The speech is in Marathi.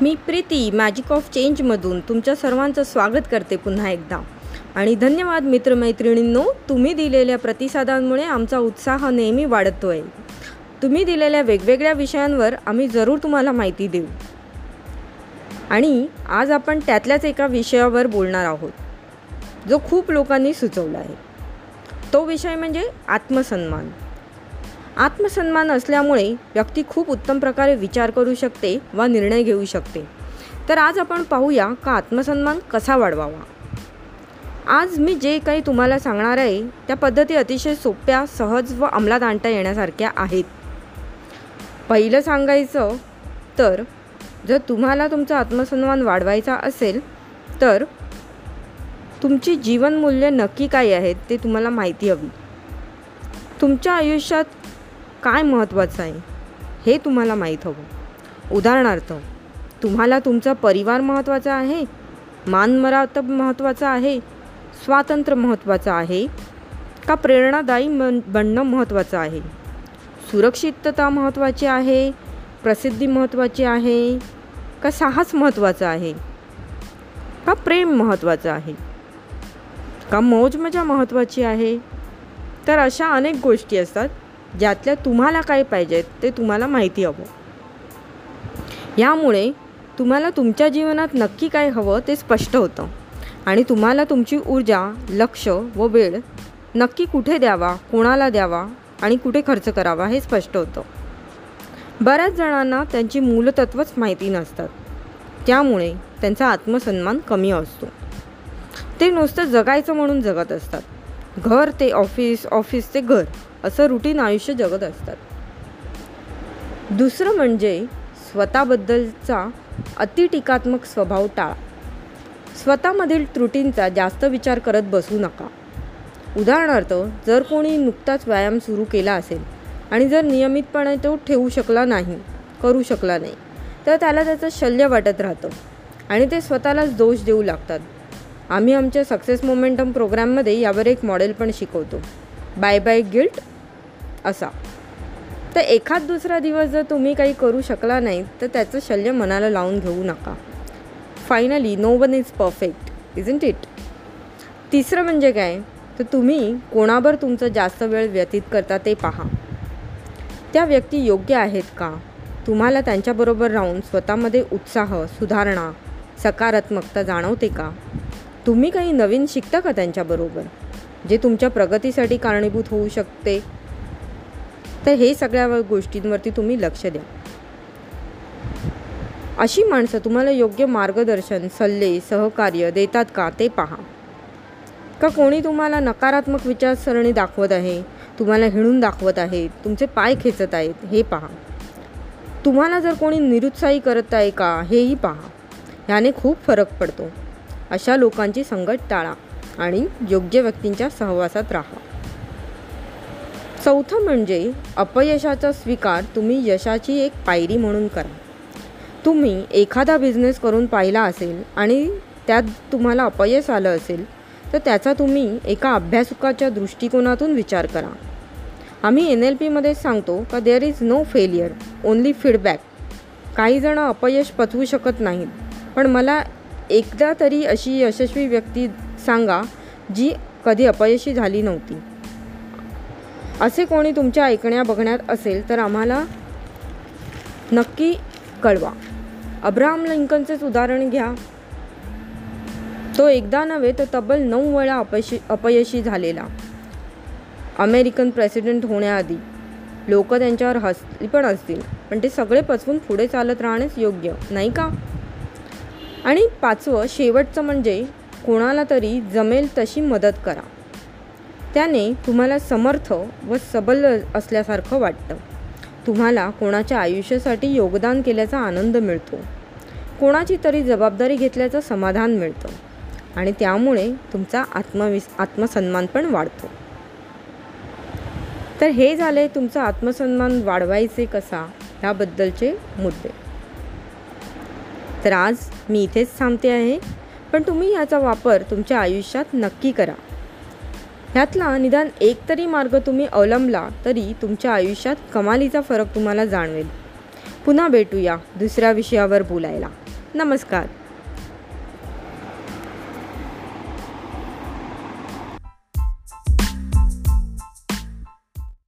मी प्रीती मॅजिक ऑफ चेंजमधून तुमच्या सर्वांचं स्वागत करते पुन्हा एकदा. आणि धन्यवाद मित्रमैत्रिणींनो तुम्ही दिलेल्या प्रतिसादांमुळे आमचा उत्साह नेहमी वाढतो आहे तुम्ही दिलेल्या वेगवेगळ्या विषयांवर आम्ही जरूर तुम्हाला माहिती देऊ. आणि आज आपण त्यातल्याच एका विषयावर बोलणार आहोत जो खूप लोकांनी सुचवला आहे. तो विषय म्हणजे आत्मसन्मान. आत्मसन्मान असल्यामुळे व्यक्ती खूप उत्तम प्रकारे विचार करू शकते व निर्णय घेऊ शकते. तर आज आपण पाहूया का आत्मसन्मान कसा वाढवावा? आज मी जे काही तुम्हाला सांगणार आहे त्या पद्धती अतिशय सोप्या सहज व अंमलात आणता येण्यासारख्या आहेत. पहिलं सांगायचं तर जर तुम्हाला तुमचा आत्मसन्मान वाढवायचा असेल तर तुमची जीवनमूल्य नक्की काय आहेत ते तुम्हाला माहिती हवी. तुमच्या आयुष्यात काय महत्त्वाचं आहे? हे तुम्हाला माहीत हवं. उदाहरणार्थ तुम्हाला तुमचा परिवार महत्त्वाचा आहे मानमरातब महत्त्वाचा आहे स्वातंत्र्य महत्त्वाचं आहे का प्रेरणादायी मन बनणं महत्त्वाचं आहे? सुरक्षितता महत्त्वाची आहे प्रसिद्धी महत्त्वाची आहे का साहस महत्त्वाचं आहे? का प्रेम महत्त्वाचं आहे? का मौज मजा महत्त्वाची आहे? तर अशा अनेक गोष्टी असतात ज्यातल्या तुम्हाला काय पाहिजेत ते तुम्हाला माहिती हवं. यामुळे तुम्हाला तुमच्या जीवनात नक्की काय हवं ते स्पष्ट होतं. आणि तुम्हाला तुमची ऊर्जा लक्ष व वेळ नक्की कुठे द्यावा कोणाला द्यावा आणि कुठे खर्च करावा हे स्पष्ट होतं. बऱ्याच जणांना त्यांची मूलतत्वच माहिती नसतात. त्यामुळे त्यांचा आत्मसन्मान कमी असतो. ते नुसतं जगायचं म्हणून जगत असतात. घर ते ऑफिस ऑफिस ते घर असं रुटीन आयुष्य जगत असतात. दुसरं म्हणजे स्वतःबद्दलचा अतिटीकात्मक स्वभाव टाळा. स्वतःमधील त्रुटींचा जास्त विचार करत बसू नका. उदाहरणार्थ जर कोणी नुकताच व्यायाम सुरू केला असेल आणि जर नियमितपणे तो ठेवू शकला नाही करू शकला नाही तर त्याला त्याचं शल्य वाटत राहतं आणि ते स्वतःलाच दोष देऊ लागतात. आम्ही आमच्या सक्सेस मोमेंटम प्रोग्राममध्ये यावर एक मॉडेल पण शिकवतो. बाय बाय गिल्ट असा. तर एखाद दुसरा दिवस जर तुम्ही काही करू शकला नाही तर त्याचं शल्य मनाला लावून घेऊ नका. Finally no one is perfect isn't it तिसरं म्हणजे काय? तर तुम्ही कोणावर तुमचा जास्त वेळ व्यतीत करता ते पहा. त्या व्यक्ती योग्य आहेत का? तुम्हाला त्यांच्याबरोबर राहून स्वतःमध्ये उत्साह सुधारणा सकारात्मकता जाणवते का? तुम्ही काही नवीन शिकता का त्यांच्याबरोबर? जे तुमच्या प्रगतीसाठी कारणीभूत होऊ शकते? तर हे सगळ्या गोष्टींवरती तुम्ही लक्ष द्या. अशी माणसं तुम्हाला योग्य मार्गदर्शन सल्ले सहकार्य देतात का ते पहा. का कोणी तुम्हाला नकारात्मक विचारसरणी दाखवत आहे तुम्हाला हिणून दाखवत आहे तुमचे पाय खेचत आहेत हे पहा. तुम्हाला जर कोणी निरुत्साही करत आहे का हेही पहा. ह्याने खूप फरक पडतो. अशा लोकांची संगत टाळा आणि योग्य व्यक्तींच्या सहवासात राहा. चौथं म्हणजे अपयशाचा स्वीकार तुम्ही यशाची एक पायरी म्हणून करा. तुम्ही एखादा बिझनेस करून पाहिला असेल आणि त्यात तुम्हाला अपयश आलं असेल तर त्याचा तुम्ही एका अभ्यासकाच्या दृष्टिकोनातून विचार करा. आम्ही एन एल पीमध्येच सांगतो का there is no failure only feedback काही जणं अपयश पचवू शकत नाहीत पण मला एकदा तरी अशी यशस्वी व्यक्ती सांगा जी कधी अपयशी झाली नव्हती. असे कोणी तुमच्या ऐकण्या बघण्यात असेल तर आम्हाला नक्की कळवा. अब्राहम लिंकनचेच उदाहरण घ्या. तो एकदा नव्हे तर तब्बल नऊ वेळा अपयशी अपयशी झालेला. अमेरिकन प्रेसिडेंट होण्याआधी. लोक त्यांच्यावर हसली पण असतील पण ते सगळे पचवून पुढे चालत राहणेच योग्य नाही का? आणि पाचवं शेवटचं म्हणजे कोणाला तरी जमेल तशी मदत करा. त्याने तुम्हाला समर्थ व सबल असल्यासारखं वाटतं. तुम्हाला कोणाच्या आयुष्यासाठी योगदान केल्याचा आनंद मिळतो. कोणाची तरी जबाबदारी घेतल्याचं समाधान मिळतं. आणि त्यामुळे तुमचा आत्मविस आत्मसन्मान पण वाढतो. तर हे झाले तुमचा आत्मसन्मान वाढवायचे कसा? ह्याबद्दलचे मुद्दे. तर आज मी इथेच थांबते आहे. पण तुम्ही याचा वापर तुमच्या आयुष्यात नक्की करा. ह्यातला निदान एक तरी मार्ग तुम्ही अवलंबला तरी तुमच्या आयुष्यात कमालीचा फरक तुम्हाला जाणवेल. पुन्हा भेटूया दुसऱ्या विषयावर बोलायला. नमस्कार.